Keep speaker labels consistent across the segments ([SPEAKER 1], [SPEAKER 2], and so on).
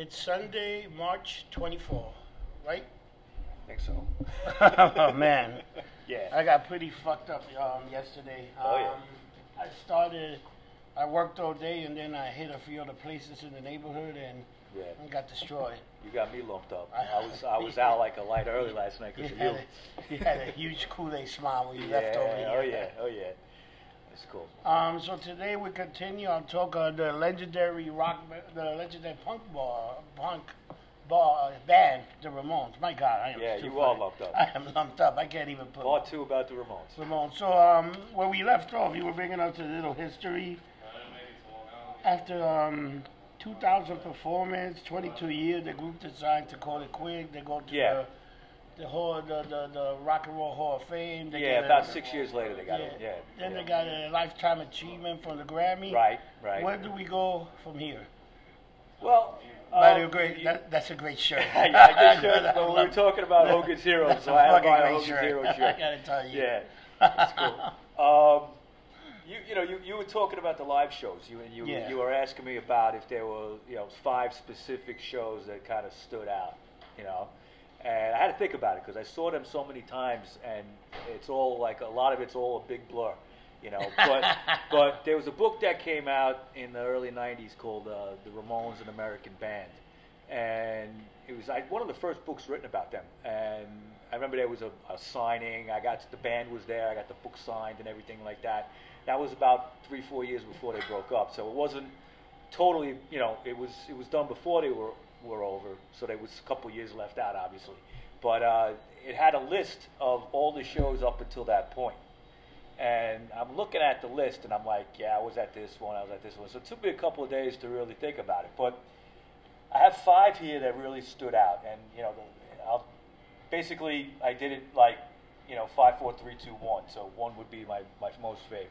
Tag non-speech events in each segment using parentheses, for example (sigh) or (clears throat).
[SPEAKER 1] It's Sunday, March 24, right?
[SPEAKER 2] I think so. (laughs)
[SPEAKER 1] oh man,
[SPEAKER 2] Yeah.
[SPEAKER 1] I got pretty fucked up um, yesterday.
[SPEAKER 2] Oh, yeah.
[SPEAKER 1] um, I started, I worked all day and then I hit a few other places in the neighborhood and
[SPEAKER 2] Yeah.
[SPEAKER 1] I got destroyed.
[SPEAKER 2] You got me lumped up.
[SPEAKER 1] I-
[SPEAKER 2] I was I was out like a light early last night (laughs)
[SPEAKER 1] You
[SPEAKER 2] because of
[SPEAKER 1] had,
[SPEAKER 2] you.
[SPEAKER 1] a, you had a huge Kool-Aid smile when you
[SPEAKER 2] Yeah.
[SPEAKER 1] left over here.
[SPEAKER 2] Oh yeah. Oh yeah. That's cool.
[SPEAKER 1] Um, so today we continue on talk of the legendary rock, the legendary punk bar, punk bar band, the Ramones. My God, I am.
[SPEAKER 2] Yeah, you
[SPEAKER 1] funny.
[SPEAKER 2] lumped up. (laughs)
[SPEAKER 1] I am lumped up. I can't even put.
[SPEAKER 2] Part two about the Ramones.
[SPEAKER 1] Ramones. So um, where we left off, you were bringing us a little history. After um, 2000 performance, 22 years, the group decided to call it quit. They go to
[SPEAKER 2] Yeah.
[SPEAKER 1] the the hall, the, the the Rock and Roll Hall of Fame. They
[SPEAKER 2] Yeah,
[SPEAKER 1] get a-
[SPEAKER 2] about six years later they got
[SPEAKER 1] yeah.
[SPEAKER 2] it. Yeah.
[SPEAKER 1] Then
[SPEAKER 2] yeah.
[SPEAKER 1] they got a lifetime achievement from the Grammy.
[SPEAKER 2] Right. Right.
[SPEAKER 1] Where do we go from here?
[SPEAKER 2] Well.
[SPEAKER 1] By
[SPEAKER 2] um,
[SPEAKER 1] the great, that, that's a great shirt. (laughs)
[SPEAKER 2] yeah, I just showed, (laughs)
[SPEAKER 1] I
[SPEAKER 2] but we were talking about Hogan's Heroes, so I had to
[SPEAKER 1] fucking
[SPEAKER 2] buy a Hogan's
[SPEAKER 1] shirt.
[SPEAKER 2] Hero (laughs)
[SPEAKER 1] I gotta tell you.
[SPEAKER 2] Yeah, that's cool. Um, you you know you, you were talking about the live shows. You you
[SPEAKER 1] Yeah.
[SPEAKER 2] you were asking me about if there were you know five specific shows that kind of stood out. You know, and I had to think about it because I saw them so many times, and it's all like a lot of it's all a big blur. You know, but (laughs) but there was a book that came out in the early '90s called uh, "The Ramones: An American Band," and it was like one of the first books written about them. And I remember there was a, a signing. I got the band was there. I got the book signed and everything like that. That was about three, four years before they broke up. So it wasn't totally, you know, it was it was done before they were were over. So there was a couple years left out, obviously. But uh, it had a list of all the shows up until that point. And I'm looking at the list, and I'm like, yeah, I was at this one, I was at this one. So it took me a couple of days to really think about it. But I have five here that really stood out, and you know, I'll basically I did it like you know five, four, three, two, one. So one would be my my most favorite.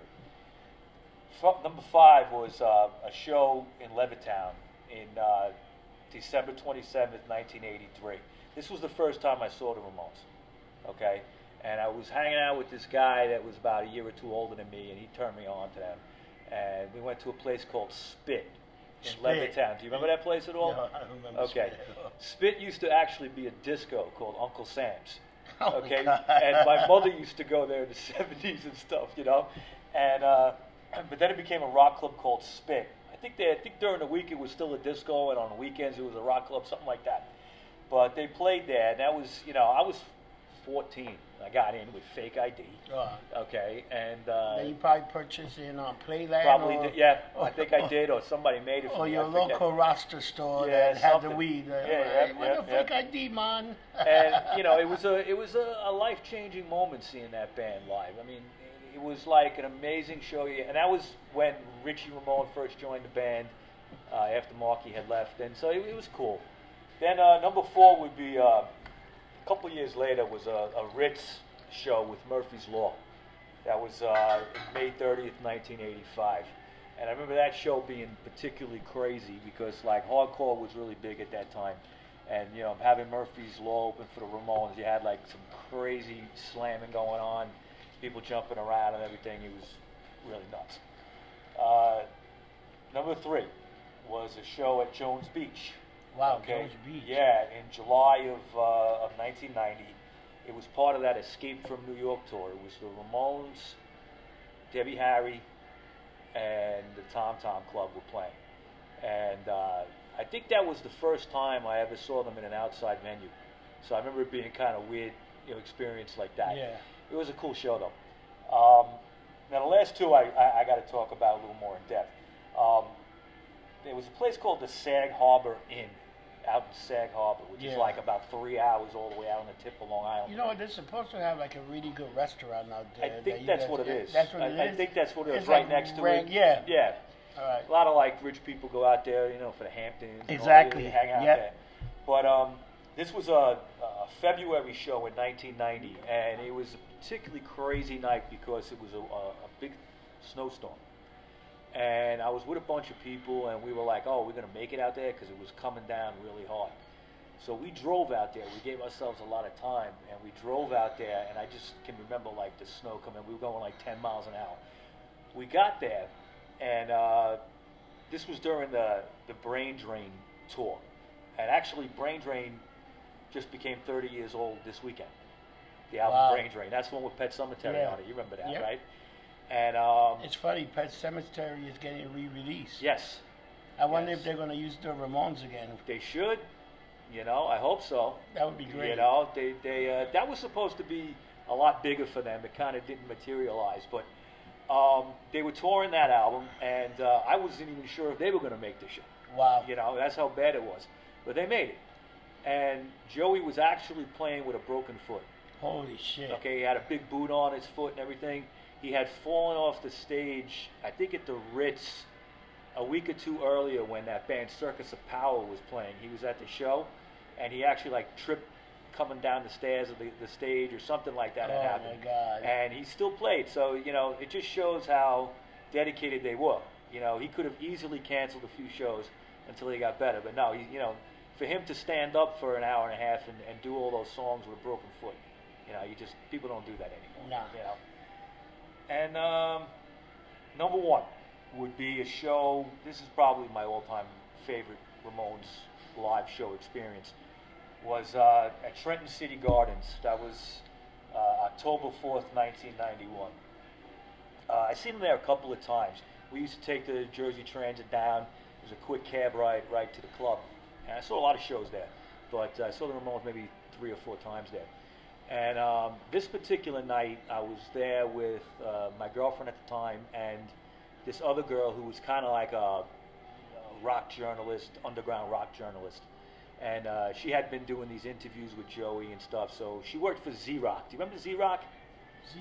[SPEAKER 2] F- number five was uh, a show in Levittown in uh, December 27th, 1983. This was the first time I saw the Ramones. Okay, and I was hanging out with this guy that was about a year or two older than me, and he turned me on to them. And we went to a place called Spit in
[SPEAKER 1] Spit.
[SPEAKER 2] Levittown. Do you remember that place at all?
[SPEAKER 1] No, I don't remember
[SPEAKER 2] Okay.
[SPEAKER 1] Spit.
[SPEAKER 2] Spit used to actually be a disco called Uncle Sam's. (laughs)
[SPEAKER 1] Oh
[SPEAKER 2] okay,
[SPEAKER 1] God.
[SPEAKER 2] and my mother used to go there in the (laughs) '70s and stuff, you know. And uh, (clears throat) but then it became a rock club called Spit. I think they, I think during the week it was still a disco, and on the weekends it was a rock club, something like that. But they played there, and that was, you know, I was 14. I got in with fake ID.
[SPEAKER 1] Uh,
[SPEAKER 2] Okay, and uh,
[SPEAKER 1] you probably purchased in on Playland
[SPEAKER 2] probably
[SPEAKER 1] or,
[SPEAKER 2] did, yeah,
[SPEAKER 1] or,
[SPEAKER 2] I think I did, or somebody made it for
[SPEAKER 1] Or
[SPEAKER 2] me.
[SPEAKER 1] your local roster store
[SPEAKER 2] Yeah,
[SPEAKER 1] that had the weed.
[SPEAKER 2] Yeah, yeah, yeah,
[SPEAKER 1] the
[SPEAKER 2] yeah.
[SPEAKER 1] fake ID, man?
[SPEAKER 2] and you know, it (laughs) was a it was a, a life changing moment seeing that band live. I mean, it was like an amazing show, and that was when Richie Ramone first joined the band uh, after Marky had left, and so it, it was cool. Then uh, number four would be uh, a couple years later was a, a Ritz show with Murphy's Law. That was uh, May 30th, 1985. And I remember that show being particularly crazy because like hardcore was really big at that time. And you know, having Murphy's Law open for the Ramones, you had like some crazy slamming going on, people jumping around and everything. It was really nuts. Uh, number three was a show at Jones Beach.
[SPEAKER 1] Wow,
[SPEAKER 2] Okay.
[SPEAKER 1] Jones Beach.
[SPEAKER 2] Yeah, in July of, uh, of 1990. It was part of that Escape from New York tour. It was the Ramones, Debbie Harry, and the Tom Tom Club were playing. And uh, I think that was the first time I ever saw them in an outside venue. So I remember it being kind of weird, you know, experience like that.
[SPEAKER 1] Yeah.
[SPEAKER 2] It was a cool show though. Um, now the last two I, I, I got to talk about a little more in depth. Um, there was a place called the Sag Harbor Inn out in Sag Harbor, which
[SPEAKER 1] Yeah.
[SPEAKER 2] is like about three hours all the way out on the tip of Long Island.
[SPEAKER 1] You know what? They're supposed to have like a really good restaurant out there.
[SPEAKER 2] I think that's
[SPEAKER 1] guys-
[SPEAKER 2] what it is.
[SPEAKER 1] That's what
[SPEAKER 2] I,
[SPEAKER 1] it
[SPEAKER 2] I think that's what it is.
[SPEAKER 1] It's
[SPEAKER 2] right
[SPEAKER 1] like
[SPEAKER 2] next to
[SPEAKER 1] rank-
[SPEAKER 2] it.
[SPEAKER 1] Yeah.
[SPEAKER 2] Yeah.
[SPEAKER 1] All right.
[SPEAKER 2] A lot of like rich people go out there, you know, for the Hamptons. and all
[SPEAKER 1] Exactly.
[SPEAKER 2] hang out
[SPEAKER 1] Yep.
[SPEAKER 2] there. But um, this was a, a February show in 1990, and it was a particularly crazy night because it was a, a, big snowstorm. And I was with a bunch of people, and we were like, "Oh, we're gonna make it out there because it was coming down really hard." So we drove out there. We gave ourselves a lot of time, and we drove out there. And I just can remember like the snow coming. We were going like 10 miles an hour. We got there, and uh, this was during the the Brain Drain tour. and actually, Brain Drain just became 30 years old this weekend. The album
[SPEAKER 1] Wow.
[SPEAKER 2] Brain Drain. That's the one with Pet Sematary
[SPEAKER 1] Yeah.
[SPEAKER 2] on it. You remember that,
[SPEAKER 1] Yep.
[SPEAKER 2] right? And um,
[SPEAKER 1] It's funny, Pet Sematary is getting re-released.
[SPEAKER 2] yes,
[SPEAKER 1] I wonder
[SPEAKER 2] yes.
[SPEAKER 1] if they're going to use the Ramones again.
[SPEAKER 2] they should. You know, I hope so.
[SPEAKER 1] That would be great.
[SPEAKER 2] You know, they they uh, that was supposed to be a lot bigger for them. It kind of didn't materialize, but um, they were touring that album, and uh, I wasn't even sure if they were going to make the show.
[SPEAKER 1] Wow.
[SPEAKER 2] You know, that's how bad it was. But they made it. And Joey was actually playing with a broken foot.
[SPEAKER 1] Holy shit.
[SPEAKER 2] Okay, he had a big boot on his foot and everything. He had fallen off the stage, I think at the Ritz, a week or two earlier when that band Circus of Power was playing. He was at the show, and he actually like tripped coming down the stairs of the, the stage or something like that had
[SPEAKER 1] Oh,
[SPEAKER 2] happened.
[SPEAKER 1] my God.
[SPEAKER 2] And he still played. So you know, it just shows how dedicated they were. You know, he could have easily canceled a few shows until he got better, but no, he, you know, for him to stand up for an hour and a half and, and do all those songs with a broken foot, you know, you just people don't do that anymore.
[SPEAKER 1] Nah.
[SPEAKER 2] You know. And um, number one would be a show. This is probably my all-time favorite Ramones live show experience. Was uh, at Trenton City Gardens. That was uh, October fourth, nineteen ninety-one. Uh, I seen them there a couple of times. We used to take the Jersey Transit down. It was a quick cab ride right to the club, and I saw a lot of shows there. But I saw the Ramones maybe three or four times there. And um, this particular night, I was there with uh, my girlfriend at the time and this other girl who was kind of like a, a rock journalist, underground rock journalist. And uh, she had been doing these interviews with Joey and stuff. So she worked for Z Rock. Do you remember Z Rock?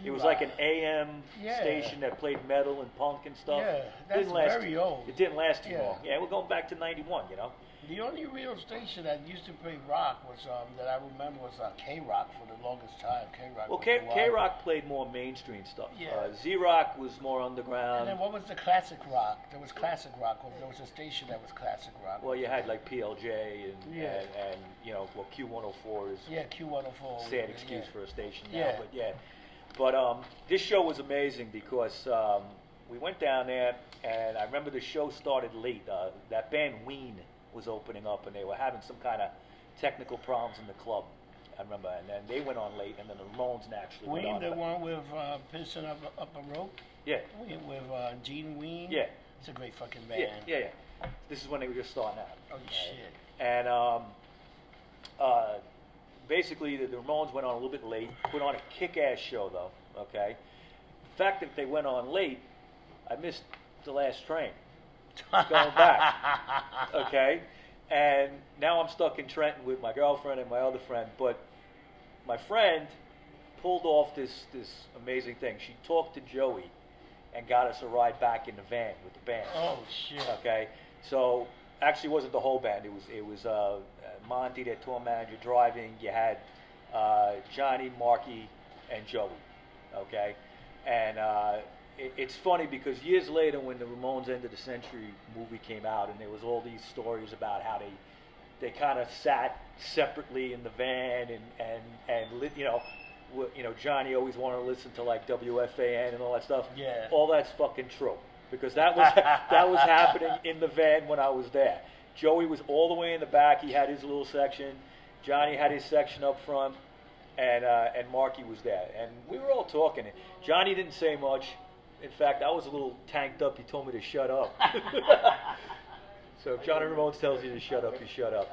[SPEAKER 2] It was like an AM
[SPEAKER 1] Yeah.
[SPEAKER 2] station that played metal and punk and stuff.
[SPEAKER 1] Yeah, that's
[SPEAKER 2] didn't last
[SPEAKER 1] very old.
[SPEAKER 2] It didn't last too
[SPEAKER 1] Yeah.
[SPEAKER 2] long. Yeah, we're going back to '91, you know.
[SPEAKER 1] The only real station that used to play rock was um, that I remember was uh, K Rock for the longest time. K Rock.
[SPEAKER 2] Well, K Rock played more mainstream stuff.
[SPEAKER 1] Yeah.
[SPEAKER 2] Uh, Z Rock was more underground.
[SPEAKER 1] And then what was the classic rock? There was classic rock. There was a station that was classic rock.
[SPEAKER 2] Well, you had like PLJ and
[SPEAKER 1] Yeah.
[SPEAKER 2] and, and you know, well Q104 is
[SPEAKER 1] yeah, Q104.
[SPEAKER 2] sad excuse
[SPEAKER 1] yeah.
[SPEAKER 2] for a station now,
[SPEAKER 1] Yeah.
[SPEAKER 2] but yeah. But um, this show was amazing because um, we went down there, and I remember the show started late. Uh, that band Ween was opening up, and they were having some kind of technical problems in the club. I remember, and then they went on late, and then the Ramones actually went
[SPEAKER 1] Ween,
[SPEAKER 2] on.
[SPEAKER 1] the one with uh, pissing up, up a rope
[SPEAKER 2] Yeah,
[SPEAKER 1] with with, uh, Gene Ween.
[SPEAKER 2] yeah,
[SPEAKER 1] It's a great fucking band.
[SPEAKER 2] yeah, yeah, yeah. This is when they were just starting out.
[SPEAKER 1] Holy
[SPEAKER 2] right?
[SPEAKER 1] shit.
[SPEAKER 2] And um, uh, basically, the, the Ramones went on a little bit late. Put on a kick-ass show, though. Okay. The fact that they went on late, I missed the last train going back. Okay. And now I'm stuck in Trenton with my girlfriend and my other friend. But my friend pulled off this this amazing thing. She talked to Joey and got us a ride back in the van with the band.
[SPEAKER 1] Oh shit.
[SPEAKER 2] Okay, so actually, it wasn't the whole band. It was it was uh, Monty, their tour manager, driving. You had uh, Johnny, Marky, and Joey. Okay, and uh, it's funny because years later, when the Ramones End of the Century movie came out, and there was all these stories about how they they kind of sat separately in the van and and and lit, you know. You know, Johnny always wanted to listen to like WFAN and all that stuff.
[SPEAKER 1] Yeah.
[SPEAKER 2] All that's fucking true because that was (laughs) that was happening in the van when I was there. Joey was all the way in the back. He had his little section. Johnny had his section up front, and uh, and Marky was there. And we were all talking. Johnny didn't say much. In fact, I was a little tanked up. He told me to shut up. (laughs) (laughs) so if Johnny Ramones tells you to shut up, you shut up.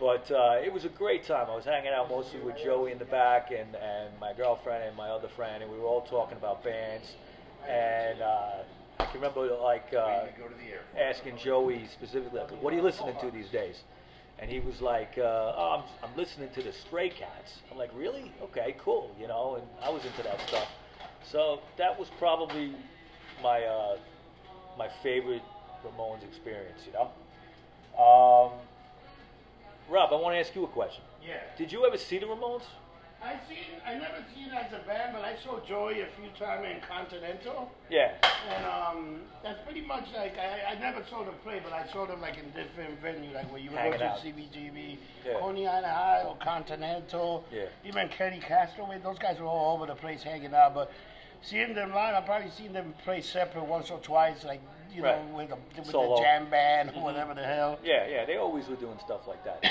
[SPEAKER 2] But uh, it was a great time. I was hanging out mostly with Joey in the back and, and my girlfriend and my other friend, and we were all talking about bands. And uh, I can remember like uh, asking Joey specifically, like, "What are you listening to these days?" And he was like, uh, "Oh, I'm, I'm listening to the Stray Cats." I'm like, "Really? Okay, cool." You know, and I was into that stuff. So that was probably my uh, my favorite Ramones experience. You know. Um, Rob, I want to ask you a question.
[SPEAKER 1] Yeah.
[SPEAKER 2] Did you ever see the Ramones?
[SPEAKER 1] I seen. I never seen as a band, but I saw Joey a few times in Continental,
[SPEAKER 2] Yeah.
[SPEAKER 1] and um, that's pretty much like I, I never saw them play, but I saw them like in different venues, like where you would go to
[SPEAKER 2] out.
[SPEAKER 1] CBGB,
[SPEAKER 2] Yeah.
[SPEAKER 1] Coney Island High, or Continental.
[SPEAKER 2] Yeah.
[SPEAKER 1] Even Kenny Castaway, those guys were all over the place hanging out. But seeing them live, I've probably seen them play separate once or twice, like you
[SPEAKER 2] Right.
[SPEAKER 1] know, with, a, with the jam band or
[SPEAKER 2] Mhm.
[SPEAKER 1] whatever the hell.
[SPEAKER 2] Yeah, yeah, they always were doing stuff like that.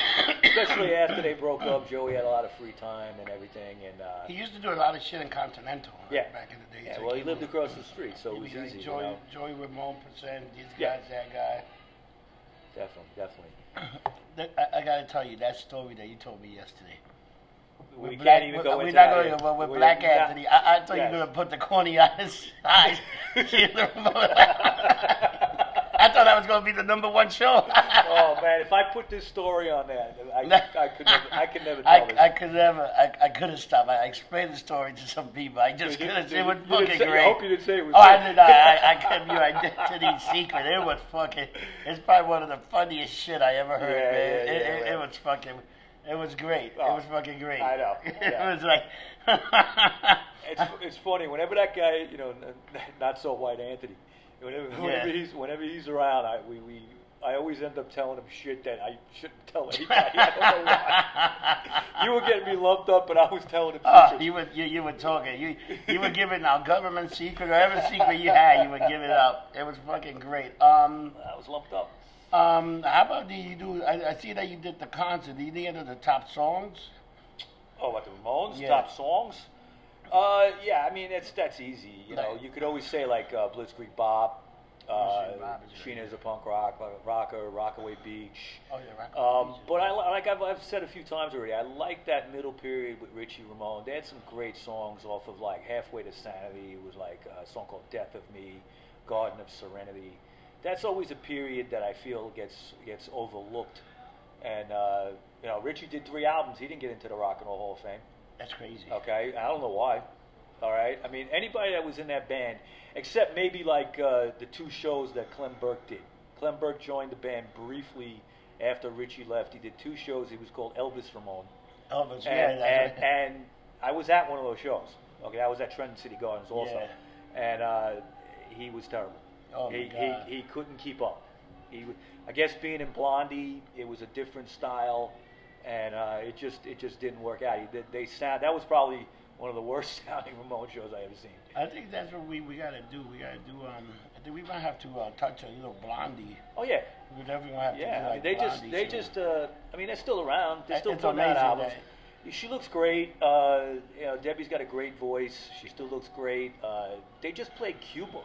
[SPEAKER 2] Especially after they broke up, Joey had a lot of free time and everything, and uh,
[SPEAKER 1] He used to do a lot of shit in Continental. right,
[SPEAKER 2] Yeah.
[SPEAKER 1] Back in the day.
[SPEAKER 2] yeah, well, he lived across the street, so it was
[SPEAKER 1] like
[SPEAKER 2] easy. You
[SPEAKER 1] Joey,
[SPEAKER 2] know?
[SPEAKER 1] Joey Ramon percent. These
[SPEAKER 2] Yeah.
[SPEAKER 1] guys, that guy.
[SPEAKER 2] Definitely, definitely.
[SPEAKER 1] I, I gotta tell you that story that you told me yesterday.
[SPEAKER 2] We
[SPEAKER 1] With
[SPEAKER 2] can't even
[SPEAKER 1] with-
[SPEAKER 2] go
[SPEAKER 1] we're
[SPEAKER 2] into
[SPEAKER 1] not
[SPEAKER 2] that
[SPEAKER 1] Gonna, but with
[SPEAKER 2] We're
[SPEAKER 1] Black
[SPEAKER 2] not-
[SPEAKER 1] Anthony, I, I thought
[SPEAKER 2] Yes.
[SPEAKER 1] you were gonna put the corny on his (laughs) eyes. (laughs) Was gonna be the number one show.
[SPEAKER 2] oh man, (laughs) if I put this story on that, I, I could never, I could never tell
[SPEAKER 1] I,
[SPEAKER 2] this.
[SPEAKER 1] I could never, I, I couldn't stop. I, I explained the story to some people. I just
[SPEAKER 2] You
[SPEAKER 1] couldn't.
[SPEAKER 2] didn't-
[SPEAKER 1] It was fucking
[SPEAKER 2] say-
[SPEAKER 1] great.
[SPEAKER 2] I hope you didn't say it was
[SPEAKER 1] Oh, I did not. I, I kept your identity secret. It was fucking. It's probably one of the funniest shit I ever heard,
[SPEAKER 2] Yeah,
[SPEAKER 1] man.
[SPEAKER 2] yeah,
[SPEAKER 1] it,
[SPEAKER 2] yeah,
[SPEAKER 1] it,
[SPEAKER 2] yeah.
[SPEAKER 1] it was fucking. It was great.
[SPEAKER 2] Oh,
[SPEAKER 1] it was fucking great.
[SPEAKER 2] I know, (laughs) yeah.
[SPEAKER 1] it was like. (laughs)
[SPEAKER 2] It's, it's funny whenever that guy, you know, not so white Anthony, whenever, whenever he's whenever he's around, I we, we I always end up telling him shit that I shouldn't tell (laughs) anybody. I don't know why. you were getting me lumped up, but I was telling him (laughs)
[SPEAKER 1] Oh,
[SPEAKER 2] secrets.
[SPEAKER 1] you were you, you were talking. You you were giving our government secret, or whatever secret you had, you would give it out. It was fucking great. Um,
[SPEAKER 2] I was lumped up.
[SPEAKER 1] um, how about do you do? I, I see that you did the concert. Did you do any of the top songs?
[SPEAKER 2] Oh, what the Ramones
[SPEAKER 1] Yeah.
[SPEAKER 2] top songs? Uh, yeah, I mean that's that's easy. You know, you could always say like uh, Blitzkrieg Bop, uh,
[SPEAKER 1] Blitzkrieg is.
[SPEAKER 2] Sheena's a punk rock, uh, rocker, Rockaway Beach.
[SPEAKER 1] Oh yeah, Rock
[SPEAKER 2] Um,
[SPEAKER 1] Beach.
[SPEAKER 2] but I like I've, I've said a few times already. I like that middle period with Richie Ramone. They had some great songs off of like Halfway to Sanity. It was like a song called Death of Me, Garden of Serenity. That's always a period that I feel gets gets overlooked. And uh, you know, Richie did three albums. He didn't get into the Rock and Roll Hall of Fame.
[SPEAKER 1] That's crazy.
[SPEAKER 2] Okay, I don't know why. All right, I mean anybody that was in that band, except maybe like uh, the two shows that Clem Burke did. Clem Burke joined the band briefly after Richie left. He did two shows. He was called Elvis Ramone,
[SPEAKER 1] Elvis, yeah,
[SPEAKER 2] and
[SPEAKER 1] that's
[SPEAKER 2] and,
[SPEAKER 1] right.
[SPEAKER 2] and I was at one of those shows. Okay, I was at Trenton City Gardens also, yeah. and uh, he was terrible.
[SPEAKER 1] Oh,
[SPEAKER 2] he, he he couldn't keep up. He, I guess being in Blondie, it was a different style, and uh, it just it just didn't work out. He, did- they sound that was probably one of the worst (laughs) sounding Ramon shows I ever seen.
[SPEAKER 1] I think that's what we, we gotta do. We gotta do. Um, I think we might have to uh, touch a little Blondie.
[SPEAKER 2] Oh yeah,
[SPEAKER 1] We definitely gonna have to
[SPEAKER 2] yeah.
[SPEAKER 1] Like
[SPEAKER 2] they just they
[SPEAKER 1] too.
[SPEAKER 2] just uh, I mean they're still around. They're still
[SPEAKER 1] it's
[SPEAKER 2] putting out albums.
[SPEAKER 1] that-
[SPEAKER 2] She looks great. Uh, you know, Debbie's got a great voice. She still looks great. Uh, they just played Cuba,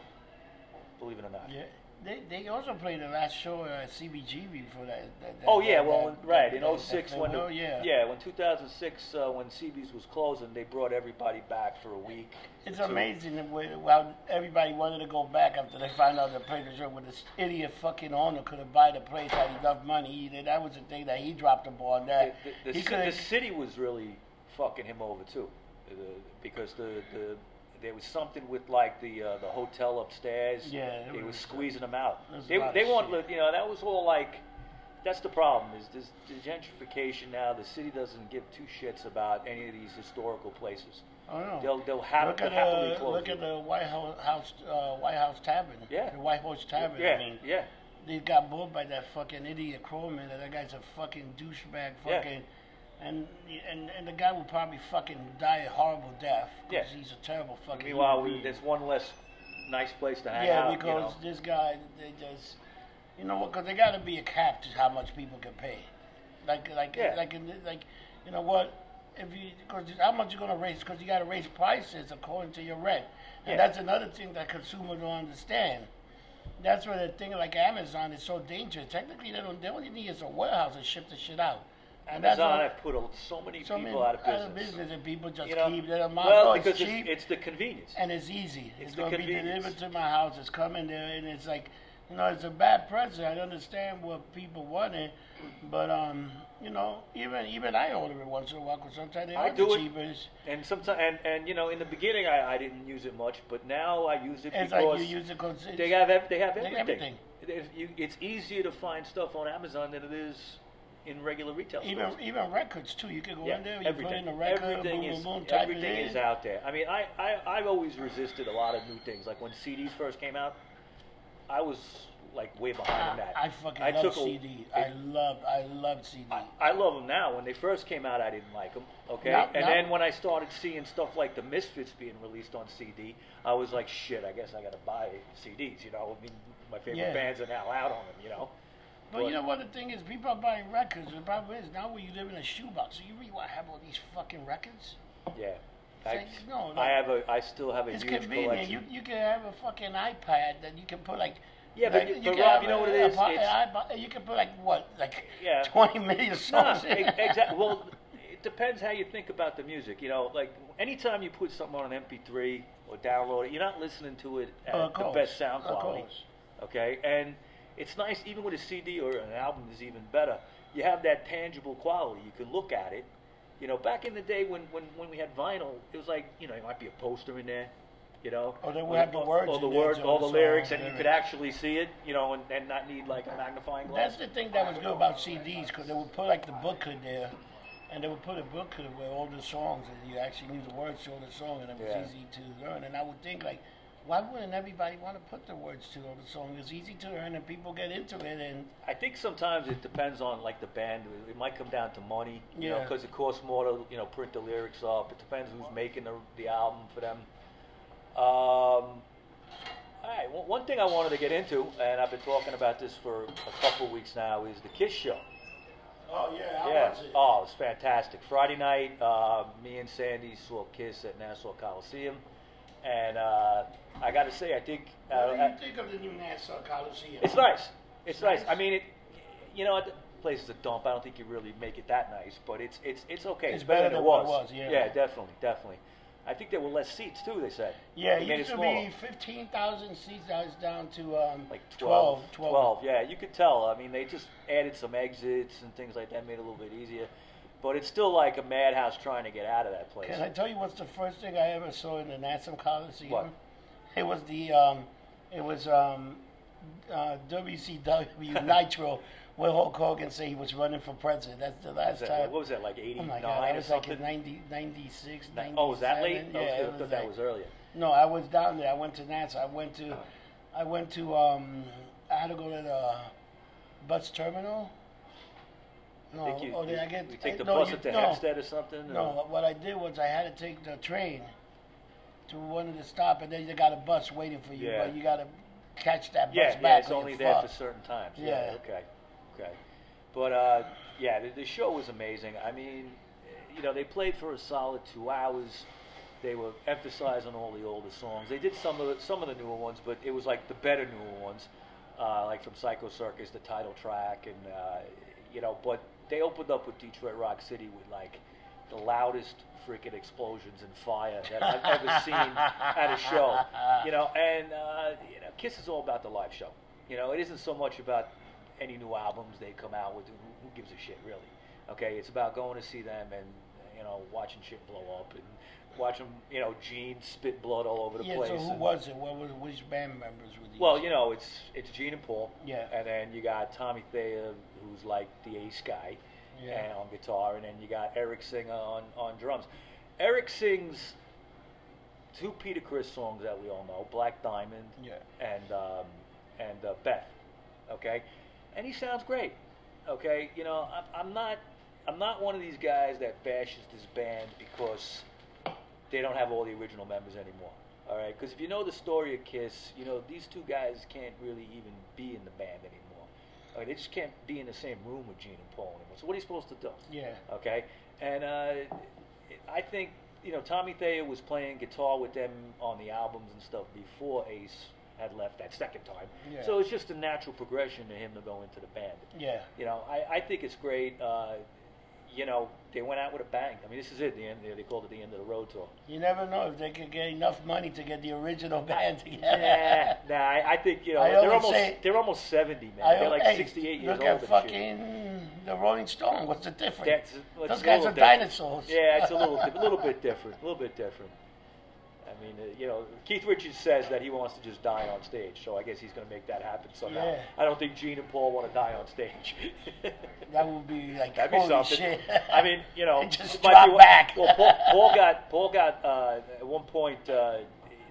[SPEAKER 2] believe it or not.
[SPEAKER 1] Yeah, they, they also played the last show at CBGB for that. that, that
[SPEAKER 2] Oh yeah,
[SPEAKER 1] that-
[SPEAKER 2] well,
[SPEAKER 1] that-
[SPEAKER 2] right in
[SPEAKER 1] that-
[SPEAKER 2] 06 when the,
[SPEAKER 1] yeah.
[SPEAKER 2] yeah when 2006 uh, when CB's was closing, they brought everybody back for a week.
[SPEAKER 1] It's amazing that we- how everybody wanted to go back after they found out they played the show with this idiot fucking owner could have buy the place, had enough money. He, that was the thing that he dropped the ball on
[SPEAKER 2] The,
[SPEAKER 1] that.
[SPEAKER 2] the, the,
[SPEAKER 1] he
[SPEAKER 2] ci- the city was really fucking him over too, the, because the, the there was something with like the uh, the hotel upstairs.
[SPEAKER 1] Yeah,
[SPEAKER 2] they
[SPEAKER 1] was-
[SPEAKER 2] was squeezing them out. They they want you know that was all like. That's the problem is this the gentrification now. The city doesn't give two shits about any of these historical places.
[SPEAKER 1] I don't know.
[SPEAKER 2] They'll they'll have
[SPEAKER 1] look at
[SPEAKER 2] happily
[SPEAKER 1] look at the White House, House uh, White House Tavern.
[SPEAKER 2] Yeah.
[SPEAKER 1] the White House Tavern.
[SPEAKER 2] yeah
[SPEAKER 1] I mean,
[SPEAKER 2] yeah.
[SPEAKER 1] they got bought by that fucking idiot Crowman. That guy's a fucking douchebag.
[SPEAKER 2] Yeah.
[SPEAKER 1] And and and the guy will probably fucking die a horrible death because
[SPEAKER 2] Yeah.
[SPEAKER 1] he's a terrible fucking.
[SPEAKER 2] Meanwhile, we, there's one less nice place to hang
[SPEAKER 1] yeah,
[SPEAKER 2] out.
[SPEAKER 1] because
[SPEAKER 2] you know?
[SPEAKER 1] this guy, they just, you know, because they got to be a cap to how much people can pay. Like, like,
[SPEAKER 2] Yeah.
[SPEAKER 1] like, in, the- like, you know what? If you, because how much you gonna raise? Because you got to raise prices according to your rent, and
[SPEAKER 2] Yeah.
[SPEAKER 1] that's another thing that consumers don't understand. That's where the thing like Amazon is so dangerous. Technically, they don't. They only need is a warehouse and ship the shit out. And that's
[SPEAKER 2] Amazon
[SPEAKER 1] what-
[SPEAKER 2] have put so many
[SPEAKER 1] so
[SPEAKER 2] people
[SPEAKER 1] many
[SPEAKER 2] out of business.
[SPEAKER 1] and people just
[SPEAKER 2] You know,
[SPEAKER 1] keep their mouth.
[SPEAKER 2] well,
[SPEAKER 1] oh, it's
[SPEAKER 2] because
[SPEAKER 1] cheap
[SPEAKER 2] it's, the convenience.
[SPEAKER 1] and it's easy. It's,
[SPEAKER 2] It's
[SPEAKER 1] going to be delivered to my house. It's coming there, and it's like, you know, it's a bad present. I understand what people wanted, but um, you know, even even I order it once in a while because sometimes they
[SPEAKER 2] I
[SPEAKER 1] are
[SPEAKER 2] do
[SPEAKER 1] the
[SPEAKER 2] it.
[SPEAKER 1] cheapest.
[SPEAKER 2] And sometimes, and, and you know, in the beginning, I, I didn't use it much, but now I use it
[SPEAKER 1] It's
[SPEAKER 2] because
[SPEAKER 1] like you use it because
[SPEAKER 2] they have they have
[SPEAKER 1] they have
[SPEAKER 2] everything.
[SPEAKER 1] everything.
[SPEAKER 2] It's easier to find stuff on Amazon than it is in regular retail
[SPEAKER 1] even
[SPEAKER 2] stores.
[SPEAKER 1] even records too. You can go in there, you put in the record,
[SPEAKER 2] everything
[SPEAKER 1] boom,
[SPEAKER 2] is
[SPEAKER 1] boom, boom, type
[SPEAKER 2] everything
[SPEAKER 1] it in.
[SPEAKER 2] is out there. I mean, I, I I've always resisted a lot of new things. Like when CDs first came out, I was like way behind in uh, that.
[SPEAKER 1] I fucking
[SPEAKER 2] I
[SPEAKER 1] love
[SPEAKER 2] took a-
[SPEAKER 1] CD.
[SPEAKER 2] it-
[SPEAKER 1] I love I love CD.
[SPEAKER 2] I, I love them now. When they first came out, I didn't like them. Okay,
[SPEAKER 1] Now-
[SPEAKER 2] and
[SPEAKER 1] now-
[SPEAKER 2] then when I started seeing stuff like the Misfits being released on CD, I was like, shit. I guess I got to buy CDs. You know, I mean, my favorite
[SPEAKER 1] Yeah.
[SPEAKER 2] bands are now out on them. You know.
[SPEAKER 1] But you know what the thing is, people are buying records. The problem is now you live in a shoebox, so you really want to have all these fucking records.
[SPEAKER 2] Yeah. I,
[SPEAKER 1] Like, no, no.
[SPEAKER 2] I have a. I still have a
[SPEAKER 1] It's
[SPEAKER 2] huge
[SPEAKER 1] convenient.
[SPEAKER 2] collection.
[SPEAKER 1] You you can have a fucking iPad that you can put like.
[SPEAKER 2] Yeah, but
[SPEAKER 1] like,
[SPEAKER 2] you- but
[SPEAKER 1] can
[SPEAKER 2] Rob, you know
[SPEAKER 1] a-
[SPEAKER 2] what it
[SPEAKER 1] a
[SPEAKER 2] is?
[SPEAKER 1] po-
[SPEAKER 2] It's-
[SPEAKER 1] an iPod- you can put like what, like
[SPEAKER 2] Yeah. (laughs)
[SPEAKER 1] twenty million
[SPEAKER 2] No,
[SPEAKER 1] songs. it.
[SPEAKER 2] exactly. Well, it depends how you think about the music. You know, like anytime you put something on an MP3 or download it, you're not listening to it at the best sound
[SPEAKER 1] of
[SPEAKER 2] quality.
[SPEAKER 1] course.
[SPEAKER 2] Okay, and it's nice even with a CD or an album is even better. You have that tangible quality. You can look at it. You know, back in the day when, when, when we had vinyl, it was like you know, it might be a poster in there. You know,
[SPEAKER 1] Or they would have the words
[SPEAKER 2] all the words, all
[SPEAKER 1] the
[SPEAKER 2] lyrics, and you could actually see it. You know, and, and not need like a magnifying glass.
[SPEAKER 1] That's the thing that was good about CDs because they would put like the booklet there, and they would put a booklet where all the songs and you actually knew the words to all the song, and it was
[SPEAKER 2] Yeah.
[SPEAKER 1] easy to learn. And I would think like, why wouldn't everybody want to put the words to the song? It's easy to learn, and people get into it. And
[SPEAKER 2] I think sometimes it depends on like the band. It might come down to money, you know, because it costs more to you know print the lyrics up. It depends who's making the, the album for them. Um, all right, one one thing I wanted to get into, and I've been talking about this for a couple weeks now, is the Kiss show.
[SPEAKER 1] oh yeah, I
[SPEAKER 2] yeah. Oh, it was fantastic. Friday night, uh, me and Sandy saw Kiss at Nassau Coliseum, and uh, I got to say, I think uh,
[SPEAKER 1] What do you think of the new Nassau Coliseum?
[SPEAKER 2] it's nice. It's nice.
[SPEAKER 1] Nice?
[SPEAKER 2] I mean, it. You know, the place is a dump. I don't think you really make it that nice, but it's it's it's okay.
[SPEAKER 1] It's
[SPEAKER 2] better,
[SPEAKER 1] better
[SPEAKER 2] than
[SPEAKER 1] than
[SPEAKER 2] it was.
[SPEAKER 1] was, yeah.
[SPEAKER 2] Yeah, definitely, definitely. I think there were less seats too. They said.
[SPEAKER 1] Yeah,
[SPEAKER 2] They
[SPEAKER 1] it used
[SPEAKER 2] it
[SPEAKER 1] to be 15,000 seats. Now it's down to um,
[SPEAKER 2] like
[SPEAKER 1] 12,
[SPEAKER 2] 12,
[SPEAKER 1] 12.
[SPEAKER 2] Yeah, you could tell. I mean, they just added some exits and things like that, made it a little bit easier. But it's still like a madhouse trying to get out of that place.
[SPEAKER 1] Can I tell you what's the first thing I ever saw in the Nassau Coliseum?
[SPEAKER 2] What?
[SPEAKER 1] It was the um, it was um, uh, WCW (laughs) Nitro, where Hulk Hogan said he was running for president. That's the last
[SPEAKER 2] that,
[SPEAKER 1] time.
[SPEAKER 2] what was that, like 89
[SPEAKER 1] oh my God, I
[SPEAKER 2] or
[SPEAKER 1] was like
[SPEAKER 2] something?
[SPEAKER 1] in 90, 96,
[SPEAKER 2] Ni-
[SPEAKER 1] 97.
[SPEAKER 2] oh, was that late?
[SPEAKER 1] Yeah,
[SPEAKER 2] I, was,
[SPEAKER 1] it
[SPEAKER 2] I
[SPEAKER 1] was
[SPEAKER 2] thought that
[SPEAKER 1] like-
[SPEAKER 2] was earlier.
[SPEAKER 1] No, I was down there. I went to Nassau. I went to, I went to, um, I had to go to the bus terminal. No,
[SPEAKER 2] I think you,
[SPEAKER 1] oh, did
[SPEAKER 2] you,
[SPEAKER 1] I get?
[SPEAKER 2] you take the
[SPEAKER 1] no,
[SPEAKER 2] bus
[SPEAKER 1] you-
[SPEAKER 2] up to
[SPEAKER 1] no.
[SPEAKER 2] Hempstead or something? or-
[SPEAKER 1] No, what I did was I had to take the train to one of the stop, and then you got a bus waiting for you,
[SPEAKER 2] Yeah.
[SPEAKER 1] but you got to catch that bus
[SPEAKER 2] Yeah,
[SPEAKER 1] back.
[SPEAKER 2] yeah, it's only there for certain times. Yeah.
[SPEAKER 1] Yeah.
[SPEAKER 2] Okay. Okay. But uh, yeah, the, the show was amazing. I mean, you know, they played for a solid two hours. They were emphasizing all the older songs. They did some of the, some of the newer ones, but it was like the better newer ones, uh, like from Psycho Circus, the title track, and uh, you know. But they opened up with Detroit Rock City with like the loudest freaking explosions and fire that I've ever (laughs) seen at a show. You know, and uh, you know, Kiss is all about the live show. You know, it isn't so much about any new albums they come out with. Who, who gives a shit, really? Okay, it's about going to see them and you know watching shit blow up and watching you know Gene spit blood all over the
[SPEAKER 1] Yeah,
[SPEAKER 2] place.
[SPEAKER 1] so who
[SPEAKER 2] and-
[SPEAKER 1] was it? What was which band members were these?
[SPEAKER 2] well, you know, it's it's Gene and Paul.
[SPEAKER 1] Yeah.
[SPEAKER 2] And then you got Tommy Thayer, who's like the ace guy,
[SPEAKER 1] Yeah.
[SPEAKER 2] and on guitar, and then you got Eric Singer on on drums. Eric sings two Peter Criss songs that we all know, Black Diamond
[SPEAKER 1] Yeah.
[SPEAKER 2] and um, and uh, Beth. Okay, and he sounds great. Okay, you know, I'm, I'm not I'm not one of these guys that bashes this band because they don't have all the original members anymore. All right, because if you know the story of Kiss, you know these two guys can't really even be in the band anymore. Right, they just can't be in the same room with Gene and Paul anymore. So what are you supposed to do?
[SPEAKER 1] Yeah.
[SPEAKER 2] Okay, and uh, I think you know Tommy Thayer was playing guitar with them on the albums and stuff before Ace had left that second time.
[SPEAKER 1] Yeah.
[SPEAKER 2] So it's just a natural progression to him to go into the band.
[SPEAKER 1] Yeah.
[SPEAKER 2] You know, I, I think it's great. Uh, you know, they went out with a bang. I mean, this is it. The end. They called it the end of the road tour.
[SPEAKER 1] You never know if they could get enough money to get the original band together.
[SPEAKER 2] Yeah, nah, I, I think you know
[SPEAKER 1] I
[SPEAKER 2] they're almost
[SPEAKER 1] say-
[SPEAKER 2] they're almost seventy, man.
[SPEAKER 1] I-
[SPEAKER 2] they're like
[SPEAKER 1] hey,
[SPEAKER 2] sixty-eight years
[SPEAKER 1] look
[SPEAKER 2] old.
[SPEAKER 1] at
[SPEAKER 2] and shit.
[SPEAKER 1] fucking the Rolling Stone. What's the difference?
[SPEAKER 2] That's,
[SPEAKER 1] Those guys are
[SPEAKER 2] different.
[SPEAKER 1] dinosaurs.
[SPEAKER 2] Yeah, it's a little, (laughs) a little bit different. A little bit different. I mean, uh, you know, Keith Richards says that he wants to just die on stage, so I guess he's going to make that happen somehow.
[SPEAKER 1] Yeah.
[SPEAKER 2] I don't think Gene and Paul want to die on stage. (laughs)
[SPEAKER 1] That would be like
[SPEAKER 2] That'd be
[SPEAKER 1] holy
[SPEAKER 2] something.
[SPEAKER 1] shit.
[SPEAKER 2] I mean, you know, (laughs)
[SPEAKER 1] just drop
[SPEAKER 2] be-
[SPEAKER 1] back.
[SPEAKER 2] Well, Paul, (laughs) Paul got Paul got uh, at one point uh,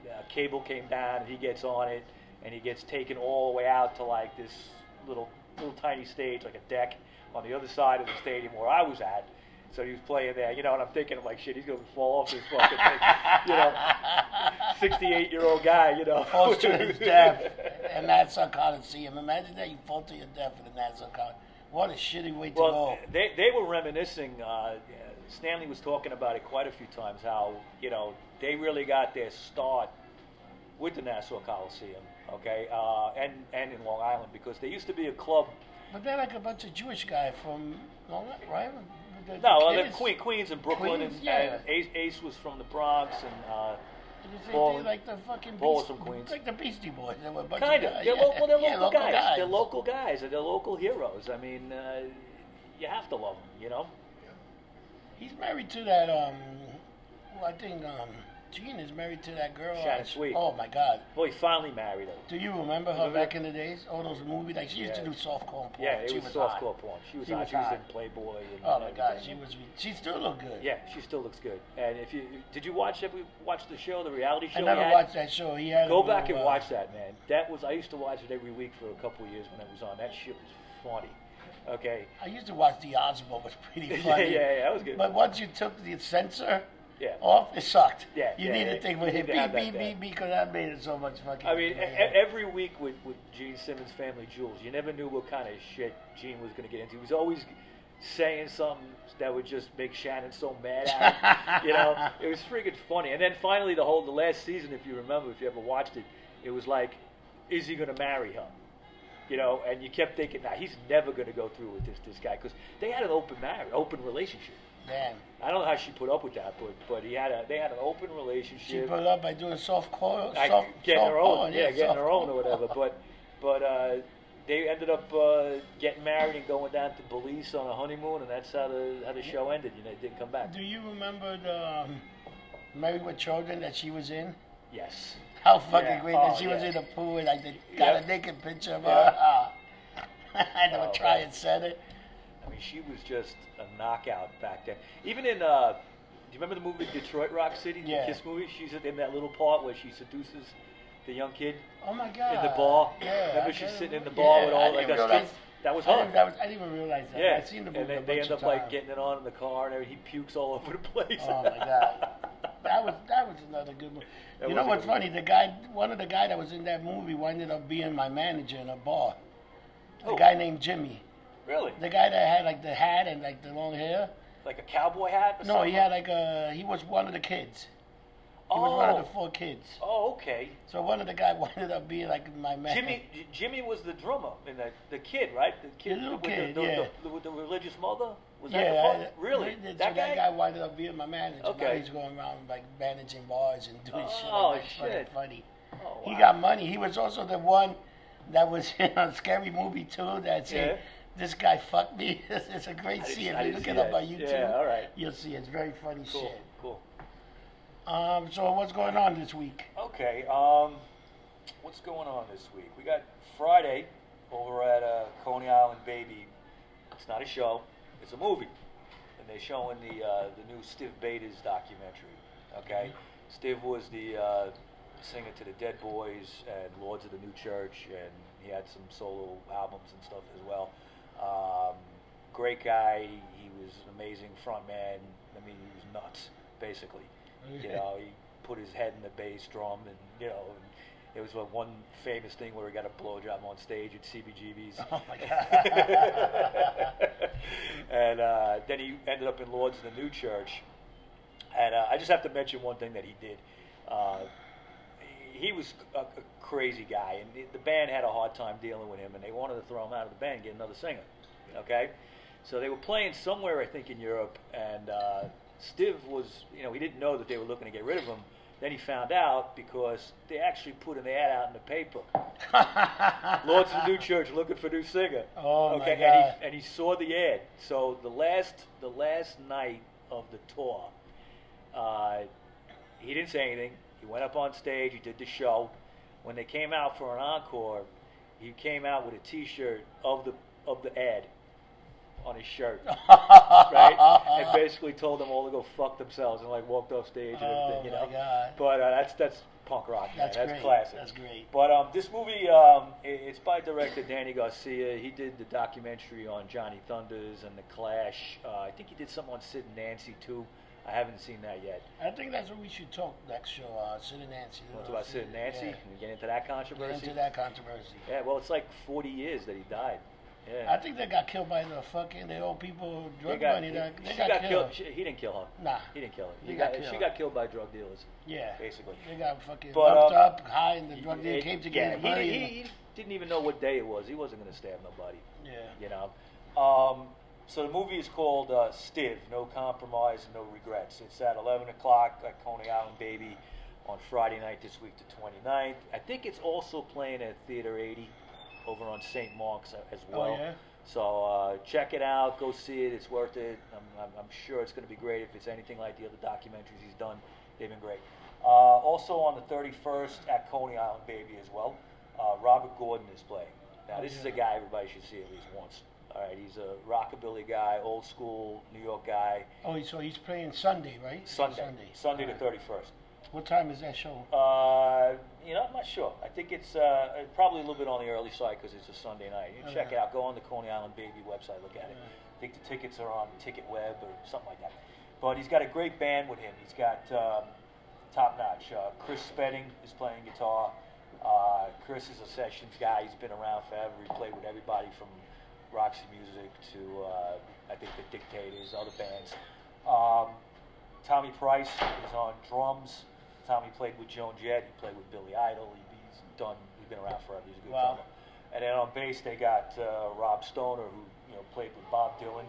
[SPEAKER 2] a cable came down and he gets on it, and he gets taken all the way out to like this little little tiny stage, like a deck on the other side of the stadium where I was at. So he was playing there, you know, and I'm thinking, I'm like, shit, he's gonna fall off this fucking thing, you know, 68 year old guy, you know,
[SPEAKER 1] falls to his (laughs) death in Nassau Coliseum. Imagine that you fall to your death in the Nassau Coliseum. What a shitty way to
[SPEAKER 2] Well,
[SPEAKER 1] go.
[SPEAKER 2] they they were reminiscing. Uh, Stanley was talking about it quite a few times. How you know they really got their start with the Nassau Coliseum, okay, uh, and and in Long Island because there used to be a club.
[SPEAKER 1] But they're like a bunch of Jewish guys from Long Island, right? The,
[SPEAKER 2] No, the
[SPEAKER 1] is-
[SPEAKER 2] Queen, Queens and Brooklyn,
[SPEAKER 1] Queens,
[SPEAKER 2] and,
[SPEAKER 1] yeah.
[SPEAKER 2] and Ace, Ace was from the Bronx, and uh,
[SPEAKER 1] Did you
[SPEAKER 2] Paul-
[SPEAKER 1] they like the fucking
[SPEAKER 2] Paul was
[SPEAKER 1] Beast-
[SPEAKER 2] from Queens.
[SPEAKER 1] like the Beastie Boys. They were a bunch
[SPEAKER 2] kind
[SPEAKER 1] of
[SPEAKER 2] of
[SPEAKER 1] guys.
[SPEAKER 2] they're,
[SPEAKER 1] yeah.
[SPEAKER 2] well, they're
[SPEAKER 1] Yeah,
[SPEAKER 2] local, guys.
[SPEAKER 1] guys.
[SPEAKER 2] They're local guys. They're local heroes. I mean, uh, you have to love them, you know.
[SPEAKER 1] He's married to that. Um, well, I think um, Gene is married to that girl.
[SPEAKER 2] Shannon Tweed.
[SPEAKER 1] Oh my God.
[SPEAKER 2] Well, he finally married her.
[SPEAKER 1] Do you remember her
[SPEAKER 2] Remember
[SPEAKER 1] back in the days? All those movies, like she used to do softcore porn.
[SPEAKER 2] Yeah, it
[SPEAKER 1] she
[SPEAKER 2] was,
[SPEAKER 1] was
[SPEAKER 2] softcore porn. She was
[SPEAKER 1] She was
[SPEAKER 2] She was in Playboy. And
[SPEAKER 1] Oh my God, she was. She still looked good.
[SPEAKER 2] Yeah, she still looks good. And if you did you watch every watch the show, the reality show?
[SPEAKER 1] I never
[SPEAKER 2] had?
[SPEAKER 1] watched that show. He had.
[SPEAKER 2] Go back and
[SPEAKER 1] uh,
[SPEAKER 2] watch that, man. That was I used to watch it every week for a couple of years when it was on. That shit was funny. Okay.
[SPEAKER 1] I used to watch The Osmo. It was pretty (laughs)
[SPEAKER 2] yeah,
[SPEAKER 1] funny.
[SPEAKER 2] yeah, yeah, that was good.
[SPEAKER 1] But once you took the censor
[SPEAKER 2] yeah.
[SPEAKER 1] off, it sucked.
[SPEAKER 2] Yeah,
[SPEAKER 1] You
[SPEAKER 2] yeah,
[SPEAKER 1] need
[SPEAKER 2] yeah.
[SPEAKER 1] to think
[SPEAKER 2] You
[SPEAKER 1] with it.
[SPEAKER 2] to
[SPEAKER 1] Beep, beep, beep, beep, because that made it so much fucking.
[SPEAKER 2] I mean, e- every week with, with Gene Simmons' Family Jewels, you never knew what kind of shit Gene was going to get into. He was always saying something that would just make Shannon so mad at him. (laughs) you know, it was freaking funny. And then finally, the whole the last season, if you remember, if you ever watched it, it was like, is he going to marry her? You know, and you kept thinking, nah, he's never going to go through with this this guy because they had an open marriage, open relationship.
[SPEAKER 1] Damn.
[SPEAKER 2] I don't know how she put up with that, but but he had a they had an open relationship.
[SPEAKER 1] She put up by doing soft core,
[SPEAKER 2] I,
[SPEAKER 1] soft,
[SPEAKER 2] getting
[SPEAKER 1] soft
[SPEAKER 2] her own,
[SPEAKER 1] porn,
[SPEAKER 2] yeah, getting her own or whatever. (laughs) But but uh, they ended up uh, getting married and going down to Belize on a honeymoon, and that's how the how the show ended. You know, it didn't come back.
[SPEAKER 1] Do you remember the um, Married with Children that she was in?
[SPEAKER 2] Yes.
[SPEAKER 1] How fucking
[SPEAKER 2] Yeah.
[SPEAKER 1] great
[SPEAKER 2] Oh,
[SPEAKER 1] that she was in the pool and like they got
[SPEAKER 2] Yeah.
[SPEAKER 1] a naked picture of
[SPEAKER 2] Yeah.
[SPEAKER 1] her. (laughs) and they
[SPEAKER 2] Oh,
[SPEAKER 1] try and set it.
[SPEAKER 2] I mean, she was just a knockout back then. Even in, uh, do you remember the movie Detroit Rock City,
[SPEAKER 1] Yeah.
[SPEAKER 2] the Kiss movie? She's in that little part where she seduces the young kid
[SPEAKER 1] Oh my god.
[SPEAKER 2] in the bar.
[SPEAKER 1] Yeah.
[SPEAKER 2] Remember
[SPEAKER 1] I
[SPEAKER 2] she's sitting in the bar
[SPEAKER 1] yeah,
[SPEAKER 2] with all like strip. That was
[SPEAKER 1] I
[SPEAKER 2] her.
[SPEAKER 1] that was, I didn't even realize that.
[SPEAKER 2] Yeah,
[SPEAKER 1] I've seen the movie
[SPEAKER 2] and they
[SPEAKER 1] bunch
[SPEAKER 2] end up like getting it on in the car, and everything. he pukes all over the (laughs) place.
[SPEAKER 1] Oh my god, that was that was another good movie.
[SPEAKER 2] That
[SPEAKER 1] you know what's funny? The guy, one of the guy that was in that movie, ended up being my manager in a bar. A
[SPEAKER 2] Oh.
[SPEAKER 1] guy named Jimmy.
[SPEAKER 2] Really?
[SPEAKER 1] The guy that had like the hat and like the long hair.
[SPEAKER 2] Like a cowboy hat? Or
[SPEAKER 1] No,
[SPEAKER 2] something?
[SPEAKER 1] he had like a. He was one of the kids. He was one of the oh. four kids.
[SPEAKER 2] Oh, okay.
[SPEAKER 1] So one of the guys (laughs) ended up being like my man.
[SPEAKER 2] Jimmy J- Jimmy was the drummer in the the kid, right? The kid
[SPEAKER 1] The little
[SPEAKER 2] with
[SPEAKER 1] kid,
[SPEAKER 2] the, the,
[SPEAKER 1] yeah.
[SPEAKER 2] the, with the religious mother. Was
[SPEAKER 1] yeah, uh,
[SPEAKER 2] that the
[SPEAKER 1] I-
[SPEAKER 2] Really?
[SPEAKER 1] so
[SPEAKER 2] that guy?
[SPEAKER 1] that guy ended up being my manager. Now
[SPEAKER 2] Okay.
[SPEAKER 1] he's going around like managing bars and doing oh, shit
[SPEAKER 2] Oh,
[SPEAKER 1] like. It's fucking
[SPEAKER 2] shit.
[SPEAKER 1] funny.
[SPEAKER 2] Oh, wow.
[SPEAKER 1] He got money. He was also the one that was (laughs) in a scary movie too that said, "This guy fucked me." (laughs) it's, a great
[SPEAKER 2] I
[SPEAKER 1] scene.
[SPEAKER 2] I
[SPEAKER 1] you look it up
[SPEAKER 2] that.
[SPEAKER 1] on YouTube,
[SPEAKER 2] Yeah, all right.
[SPEAKER 1] you'll see. It's very funny
[SPEAKER 2] Cool,
[SPEAKER 1] shit.
[SPEAKER 2] cool.
[SPEAKER 1] Um, so what's going on this week?
[SPEAKER 2] Okay. Um, what's going on this week? We got Friday over at uh, Coney Island Baby. It's not a show; it's a movie, and they're showing the uh, the new Stiv Bators documentary. Okay, Steve was the uh, singer to the Dead Boys and Lords of the New Church, and he had some solo albums and stuff as well. Um, great guy. He was an amazing front man. I mean, he was nuts, basically. You (laughs) know, he put his head in the bass drum, and you know, and it was like one famous thing where he got a blowjob on stage at CBGB's.
[SPEAKER 1] Oh my (laughs) god!
[SPEAKER 2] and uh, then he ended up in Lords of the New Church. And uh, I just have to mention one thing that he did. Uh, he was a, a crazy guy, and the, the band had a hard time dealing with him, and they wanted to throw him out of the band and get another singer. Okay, so they were playing somewhere, I think, in Europe, and uh, Stiv was, you know, he didn't know that they were looking to get rid of him. Then he found out because they actually put an ad out in the paper. (laughs) Lord's of the New Church looking for new singer.
[SPEAKER 1] Oh, my
[SPEAKER 2] okay,
[SPEAKER 1] God.
[SPEAKER 2] And, he, and he saw the ad. So the last the last night of the tour, uh, he didn't say anything. He went up on stage. He did the show. When they came out for an encore, he came out with a T-shirt of the of the ad on his shirt, (laughs) right? and basically told them all to go fuck themselves and like walked off stage and
[SPEAKER 1] Oh,
[SPEAKER 2] everything, you
[SPEAKER 1] my
[SPEAKER 2] know.
[SPEAKER 1] God.
[SPEAKER 2] But uh, that's that's punk rock. Man.
[SPEAKER 1] That's
[SPEAKER 2] That's
[SPEAKER 1] great.
[SPEAKER 2] classic.
[SPEAKER 1] That's great.
[SPEAKER 2] But um, this movie, um, i- it's by director Danny Garcia. He did the documentary on Johnny Thunders and the Clash. Uh, I think he did something on Sid and Nancy too. I haven't seen that yet.
[SPEAKER 1] I think that's what we should talk next show. Uh, Sid and Nancy.
[SPEAKER 2] Talk about Sid and Nancy?
[SPEAKER 1] Yeah.
[SPEAKER 2] We get into that
[SPEAKER 1] Get
[SPEAKER 2] controversy?
[SPEAKER 1] into that controversy.
[SPEAKER 2] Yeah, well, it's like 40 years that he died. Yeah.
[SPEAKER 1] I think they got killed by the fucking the old people
[SPEAKER 2] They
[SPEAKER 1] drug
[SPEAKER 2] got-
[SPEAKER 1] money. That,
[SPEAKER 2] he-
[SPEAKER 1] they
[SPEAKER 2] she
[SPEAKER 1] got,
[SPEAKER 2] got
[SPEAKER 1] killed.
[SPEAKER 2] She, he didn't kill her.
[SPEAKER 1] Nah.
[SPEAKER 2] He didn't kill her.
[SPEAKER 1] He got
[SPEAKER 2] got, she got killed by drug dealers.
[SPEAKER 1] Yeah.
[SPEAKER 2] Basically.
[SPEAKER 1] They got fucking
[SPEAKER 2] But,
[SPEAKER 1] bumped
[SPEAKER 2] um,
[SPEAKER 1] up, high, and the drug dealer
[SPEAKER 2] It-
[SPEAKER 1] came to
[SPEAKER 2] yeah,
[SPEAKER 1] get
[SPEAKER 2] he,
[SPEAKER 1] money.
[SPEAKER 2] he,
[SPEAKER 1] and-
[SPEAKER 2] he didn't even know what day it was. He wasn't going to stab nobody.
[SPEAKER 1] yeah.
[SPEAKER 2] you know. Um, so the movie is called uh, Stiv, No Compromise, No Regrets. It's at 11 o'clock at Coney Island Baby on Friday night this week, the 29th. I think it's also playing at Theater 80 over on St. Mark's a- as
[SPEAKER 1] Oh,
[SPEAKER 2] well.
[SPEAKER 1] yeah?
[SPEAKER 2] So uh, check it out, go see it. It's worth it. I'm, I'm, I'm sure it's going to be great if it's anything like the other documentaries he's done. They've been great. Uh, also on the 31st at Coney Island Baby as well, uh, Robert Gordon is playing. Now
[SPEAKER 1] Oh,
[SPEAKER 2] this is a guy everybody should see at least once. All right, he's a rockabilly guy, old school New York guy.
[SPEAKER 1] Oh, so he's playing Sunday, right?
[SPEAKER 2] Sunday,
[SPEAKER 1] Sunday.
[SPEAKER 2] Sunday the
[SPEAKER 1] Alright.
[SPEAKER 2] 31st.
[SPEAKER 1] What time is that show?
[SPEAKER 2] Uh, you know, I'm not sure. I think it's uh, probably a little bit on the early side because it's a Sunday night. You check it out. Go on the Coney Island Baby website, look at it. I think the tickets are on Ticket Web or something like that. But he's got a great band with him. He's got um, top notch. Uh, Chris Spedding is playing guitar. Uh, Chris is a sessions guy. He's been around forever. He played with everybody from Roxy Music to uh, I think the Dictators, other bands. Um, Tommy Price is on drums. Tommy played with Joan Jett. He played with Billy Idol. He, he's done. He's been around forever. He's a good
[SPEAKER 1] Wow.
[SPEAKER 2] drummer. And then on bass they got uh, Rob Stoner, who you know played with Bob Dylan,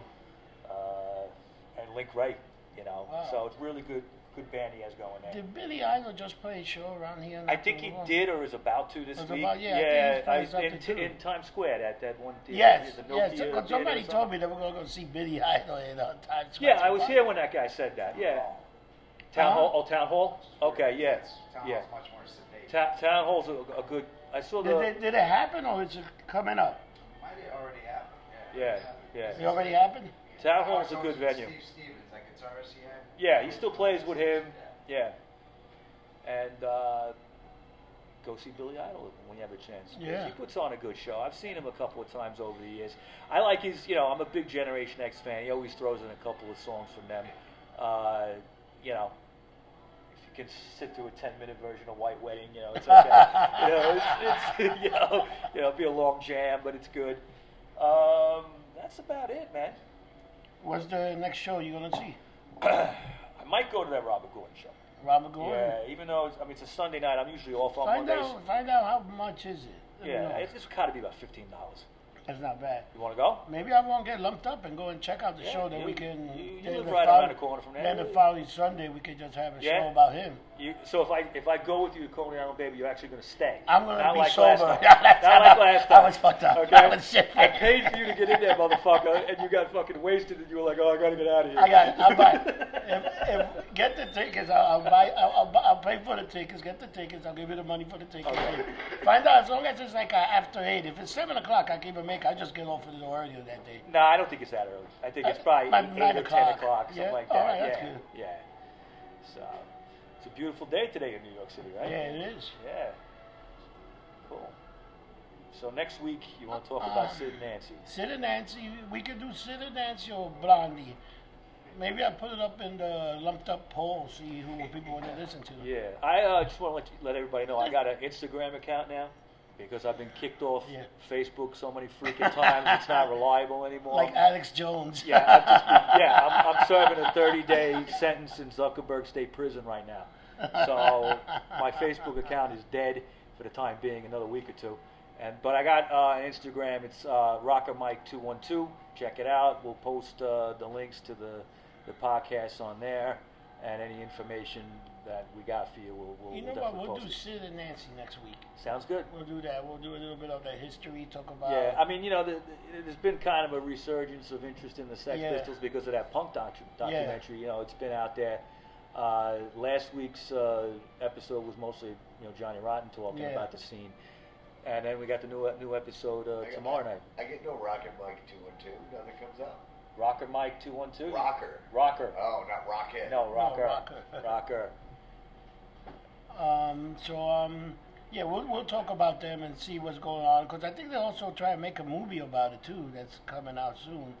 [SPEAKER 2] uh, and Link Wray. You know,
[SPEAKER 1] Wow.
[SPEAKER 2] so it's really good, good band he has going there.
[SPEAKER 1] Did Billy Idol just play a show around here?
[SPEAKER 2] I think he
[SPEAKER 1] long?
[SPEAKER 2] did or is about to this
[SPEAKER 1] Was
[SPEAKER 2] week.
[SPEAKER 1] about- yeah,
[SPEAKER 2] yeah,
[SPEAKER 1] he's
[SPEAKER 2] I- in,
[SPEAKER 1] something too.
[SPEAKER 2] in Times Square at that one. theater,
[SPEAKER 1] Yes,
[SPEAKER 2] the
[SPEAKER 1] yes.
[SPEAKER 2] Nokia
[SPEAKER 1] so- somebody told
[SPEAKER 2] something.
[SPEAKER 1] me they were going to go see Billy Idol in uh, Times Square.
[SPEAKER 2] Yeah, I was here when that guy said that. Yeah. Town
[SPEAKER 1] Uh-huh.
[SPEAKER 2] hall. Oh, town hall. Okay. Yeah.
[SPEAKER 3] Town
[SPEAKER 2] Yeah.
[SPEAKER 3] hall's much more sedate.
[SPEAKER 2] Ta- town hall's a, a good. I saw the.
[SPEAKER 1] Did, it- did it happen or is it coming up?
[SPEAKER 3] Might have already happened.
[SPEAKER 2] Yeah, yeah.
[SPEAKER 1] It already happened?
[SPEAKER 2] Town hall's a good venue.
[SPEAKER 3] Steve Stevens, that guitarist he had.
[SPEAKER 2] Yeah, he still plays with him. Yeah. And uh, go see Billy Idol when you have a chance.
[SPEAKER 1] Yeah.
[SPEAKER 2] He puts on a good show. I've seen him a couple of times over the years. I like his, you know, I'm a big Generation X fan. He always throws in a couple of songs from them. Uh, you know, if you can sit through a 10 minute version of White Wedding, you know, it's okay. you know, it's, it's, (laughs) you know, you know, it'll be a long jam, but it's good. Um, that's about it, man.
[SPEAKER 1] What's the next show you're going to see? (clears throat)
[SPEAKER 2] I might go to that Robert Gordon show.
[SPEAKER 1] Robert Gordon?
[SPEAKER 2] Yeah, even though it's, I mean it's a Sunday night, I'm usually off on
[SPEAKER 1] Find
[SPEAKER 2] Mondays.
[SPEAKER 1] out, find out how much is it.
[SPEAKER 2] Yeah,
[SPEAKER 1] know.
[SPEAKER 2] it's, it's got to be about fifteen dollars.
[SPEAKER 1] That's not bad.
[SPEAKER 2] You want to go?
[SPEAKER 1] Maybe I won't get lumped up and go and check out the
[SPEAKER 2] Yeah,
[SPEAKER 1] show that
[SPEAKER 2] you-
[SPEAKER 1] we can.
[SPEAKER 2] you- you
[SPEAKER 1] then
[SPEAKER 2] live right around the corner from there.
[SPEAKER 1] Then the following Sunday we could just have a
[SPEAKER 2] Yeah.
[SPEAKER 1] show about him.
[SPEAKER 2] You, so if I if I go with you to Coney Island, baby, you're actually going to stay.
[SPEAKER 1] I'm gonna
[SPEAKER 2] Not
[SPEAKER 1] be
[SPEAKER 2] like
[SPEAKER 1] sober.
[SPEAKER 2] Last (laughs) time. Not
[SPEAKER 1] time
[SPEAKER 2] like last
[SPEAKER 1] I was fucked up.
[SPEAKER 2] Okay.
[SPEAKER 1] I was shit
[SPEAKER 2] I paid for you to get in there, motherfucker, and you got fucking wasted, and you were like, "Oh, I got to get out of here."
[SPEAKER 1] I got. I'll buy. (laughs) If, if get the tickets, I'll, I'll buy. I'll, I'll, buy- I'll pay for the tickets. Get the tickets. I'll give you the money for the tickets.
[SPEAKER 2] Okay.
[SPEAKER 1] Find out as long as it's like uh, after eight. If it's seven o'clock, I can even make. I just get off a little earlier that day.
[SPEAKER 2] No, I don't think it's that early. I think it's
[SPEAKER 1] Uh,
[SPEAKER 2] probably
[SPEAKER 1] by
[SPEAKER 2] eight,
[SPEAKER 1] nine
[SPEAKER 2] eight or
[SPEAKER 1] o'clock.
[SPEAKER 2] ten o'clock, something
[SPEAKER 1] Yeah?
[SPEAKER 2] like that.
[SPEAKER 1] right,
[SPEAKER 2] yeah,
[SPEAKER 1] good.
[SPEAKER 2] yeah. So it's a beautiful day today in New York City, right?
[SPEAKER 1] Yeah, it is.
[SPEAKER 2] Yeah. Cool. So next week you want to talk about
[SPEAKER 1] Uh,
[SPEAKER 2] Sid and Nancy?
[SPEAKER 1] Sid and Nancy. We could do Sid and Nancy or Blondie. Maybe I put it up in the lumped up poll. See who people want to listen to.
[SPEAKER 2] Yeah. I uh, just want to let, you, let everybody know I got an Instagram account now because I've been kicked off
[SPEAKER 1] Yeah.
[SPEAKER 2] Facebook so many freaking (laughs) times it's not reliable anymore.
[SPEAKER 1] Like Alex Jones.
[SPEAKER 2] yeah, I've just been, (laughs) yeah, I'm, I'm serving a 30-day sentence in Zuckerberg State Prison right now. So my Facebook account is dead for the time being, another week or two. And but I got uh, an Instagram. It's uh, Rocker Mike two one two. Check it out. We'll post uh, the links to the the podcasts on there, and any information that we got for you, we'll, we'll
[SPEAKER 1] You know what?
[SPEAKER 2] definitely
[SPEAKER 1] We'll
[SPEAKER 2] post
[SPEAKER 1] do
[SPEAKER 2] it.
[SPEAKER 1] Sid and Nancy next week.
[SPEAKER 2] Sounds good.
[SPEAKER 1] We'll do that. We'll do a little bit of the history. Talk about.
[SPEAKER 2] Yeah, I mean, you know, the, the, there's been kind of a resurgence of interest in the Sex
[SPEAKER 1] Yeah.
[SPEAKER 2] Pistols because of that punk docu- documentary. You know, it's been out there. Uh, last week's uh, episode was mostly, you know, Johnny Rotten talking
[SPEAKER 1] Yeah.
[SPEAKER 2] about the scene, and then we got the new new episode uh,
[SPEAKER 4] I get-
[SPEAKER 2] tomorrow night.
[SPEAKER 4] I get no Rocket Mike 212. Nothing comes up.
[SPEAKER 2] Rocker Mike two one two.
[SPEAKER 4] Rocker.
[SPEAKER 2] Rocker.
[SPEAKER 4] Oh, not Rocket.
[SPEAKER 2] No, Rocker.
[SPEAKER 1] Rocker.
[SPEAKER 2] Rocker. (laughs)
[SPEAKER 1] Um, so um, yeah, we'll we'll talk about them and see what's going on because I think they'll also try and make a movie about it too. That's coming out soon.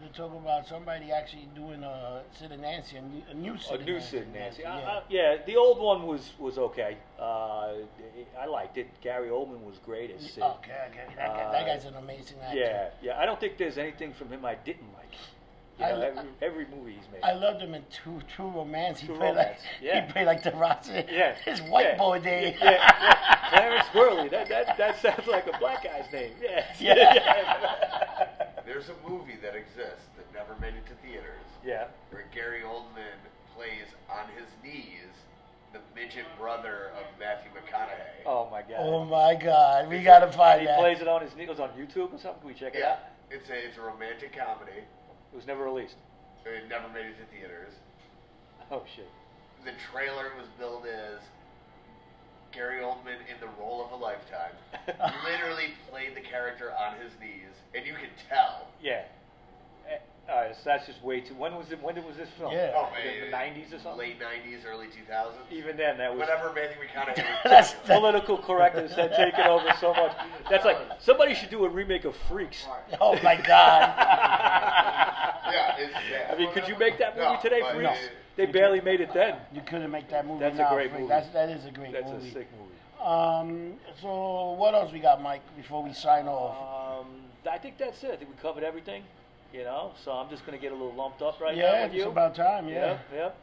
[SPEAKER 1] They talk about somebody actually doing a Sid and Nancy, a new, a new Sid
[SPEAKER 2] A new
[SPEAKER 1] Nancy.
[SPEAKER 2] Sid and Nancy.
[SPEAKER 1] Yeah.
[SPEAKER 2] I, I, yeah, the old one was was okay. Uh, I liked it. Gary Oldman was great as Sid.
[SPEAKER 1] Okay, okay. That, guy, that
[SPEAKER 2] Uh,
[SPEAKER 1] guy's an amazing actor.
[SPEAKER 2] Yeah, yeah. I don't think there's anything from him I didn't like. You
[SPEAKER 1] I
[SPEAKER 2] know,
[SPEAKER 1] li-
[SPEAKER 2] every, every movie he's made.
[SPEAKER 1] I loved him in True True Romance. He
[SPEAKER 2] True
[SPEAKER 1] played
[SPEAKER 2] Romance,
[SPEAKER 1] like
[SPEAKER 2] yeah.
[SPEAKER 1] he played like the Ross,
[SPEAKER 2] yeah,
[SPEAKER 1] his white
[SPEAKER 2] yeah,
[SPEAKER 1] boy day.
[SPEAKER 2] Yeah, yeah. Clarence Worley. That, that that sounds like a black guy's name. Yeah.
[SPEAKER 1] Yeah. (laughs)
[SPEAKER 4] There's a movie that exists that never made it to theaters
[SPEAKER 2] yeah.
[SPEAKER 4] where Gary Oldman plays on his knees the midget brother of Matthew McConaughey.
[SPEAKER 2] Oh my God.
[SPEAKER 1] Oh my God, we gotta find
[SPEAKER 2] he
[SPEAKER 1] that.
[SPEAKER 2] plays it on his knees on YouTube or something. Can we check it
[SPEAKER 4] yeah,
[SPEAKER 2] out?
[SPEAKER 4] it's a it's a romantic comedy.
[SPEAKER 2] It was never released.
[SPEAKER 4] It never made it to theaters. (laughs)
[SPEAKER 2] Oh shit.
[SPEAKER 4] The trailer was billed as Gary Oldman in the role of a lifetime. (laughs) Literally played the character on his knees, and you can tell.
[SPEAKER 2] Yeah. All right, so that's just way too. When was it? When was this film?
[SPEAKER 1] Yeah.
[SPEAKER 4] Oh,
[SPEAKER 2] in the '90s or something.
[SPEAKER 4] Late '90s, early 2000s.
[SPEAKER 2] Even then, that was
[SPEAKER 4] Whenever Matthew McConaughey.
[SPEAKER 1] That's-
[SPEAKER 4] was
[SPEAKER 2] political correctness had taken over so much. That's like somebody should do a remake of Freaks. (laughs)
[SPEAKER 1] Oh my God. (laughs)
[SPEAKER 4] yeah, it's bad.
[SPEAKER 2] I mean, could you make that movie
[SPEAKER 4] No,
[SPEAKER 2] today, Freaks?
[SPEAKER 4] it-
[SPEAKER 2] They barely made it then.
[SPEAKER 1] You couldn't make that movie
[SPEAKER 2] That's a great
[SPEAKER 1] Frank.
[SPEAKER 2] movie.
[SPEAKER 1] That's that is a great
[SPEAKER 2] That's
[SPEAKER 1] movie.
[SPEAKER 2] That's a sick movie.
[SPEAKER 1] Um, so what else we got, Mike? Before we sign off.
[SPEAKER 2] Um, I think that's it. I think we covered everything. You know, so I'm just gonna get a little lumped up right now
[SPEAKER 1] yeah,
[SPEAKER 2] with
[SPEAKER 1] it's about time. Yeah.
[SPEAKER 2] Yep.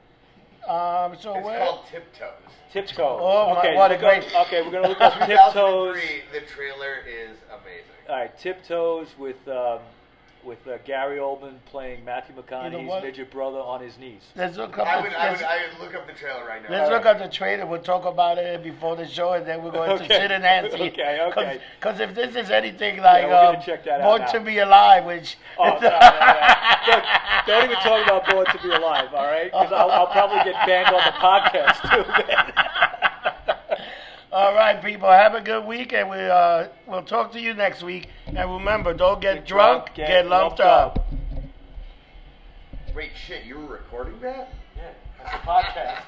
[SPEAKER 2] Yep.
[SPEAKER 1] Um, so
[SPEAKER 4] It's
[SPEAKER 1] where?
[SPEAKER 4] called Tiptoes.
[SPEAKER 2] Tiptoes.
[SPEAKER 1] Oh, my-
[SPEAKER 2] okay,
[SPEAKER 1] what a
[SPEAKER 2] look up-
[SPEAKER 1] great-
[SPEAKER 2] Okay, we're gonna look up (laughs) Tiptoes.
[SPEAKER 4] the trailer is amazing.
[SPEAKER 2] All right, Tiptoes with um, with uh, Gary Oldman playing Matthew McConaughey's
[SPEAKER 1] what?
[SPEAKER 2] midget brother on his knees.
[SPEAKER 1] Let's look up.
[SPEAKER 4] I
[SPEAKER 1] the,
[SPEAKER 4] would, I would, I would look up the trailer right now.
[SPEAKER 1] let's look up the trailer. We'll talk about it before the show, and then we're going to
[SPEAKER 2] sit
[SPEAKER 1] Sid and Nancy. (laughs)
[SPEAKER 2] Okay, okay.
[SPEAKER 1] Because if this is anything like
[SPEAKER 2] we're
[SPEAKER 1] um,
[SPEAKER 2] check that out
[SPEAKER 1] Born
[SPEAKER 2] now.
[SPEAKER 1] to Be Alive, which
[SPEAKER 2] Oh, no, no, no. Look, don't even talk about Born to Be Alive, all right? Because I'll, I'll probably get banned on the podcast too. man. (laughs)
[SPEAKER 1] All right, people. Have a good week, and we uh, we'll talk to you next week. And remember, don't get,
[SPEAKER 2] Get
[SPEAKER 1] drunk,
[SPEAKER 2] drunk,
[SPEAKER 1] get,
[SPEAKER 2] get
[SPEAKER 1] lumped
[SPEAKER 2] lumped
[SPEAKER 1] up.
[SPEAKER 4] Wait, shit, you were recording that?
[SPEAKER 2] Yeah, that's a podcast.